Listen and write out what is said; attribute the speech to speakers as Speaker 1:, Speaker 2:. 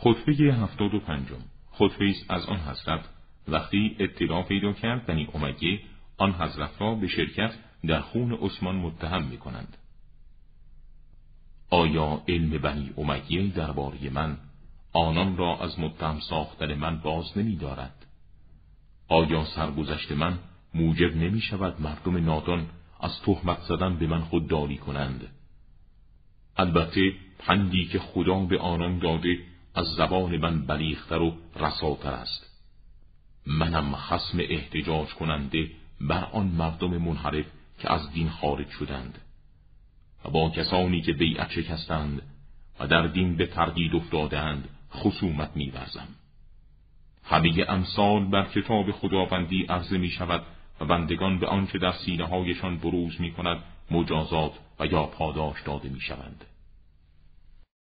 Speaker 1: خطبه هفتاد و پنجم خطبه است از آن حضرت وقتی اطلاع پیدا کرد بنی امیه آن حضرت را به شرکت در خون عثمان متهم می کنند. آیا علم بنی امیه درباره من آنان را از متهم ساختن من باز نمی دارد؟ آیا سرگذشت من موجب نمی شود مردم نادان از تهمت زدن به من خودداری کنند؟ البته پندی که خدا به آنان داده از زبان من بلیختر و رساتر است منم خسم احتجاج کننده بر آن مردم منحرف که از دین خارج شدند و با کسانی که بیعت شکستند و در دین به تردید افتادند خصومت میورزم همه امثال بر کتاب خداوندی عرضه می شود و بندگان به آنچه در سینه هایشان بروز می کند مجازات و یا پاداش داده می شوند.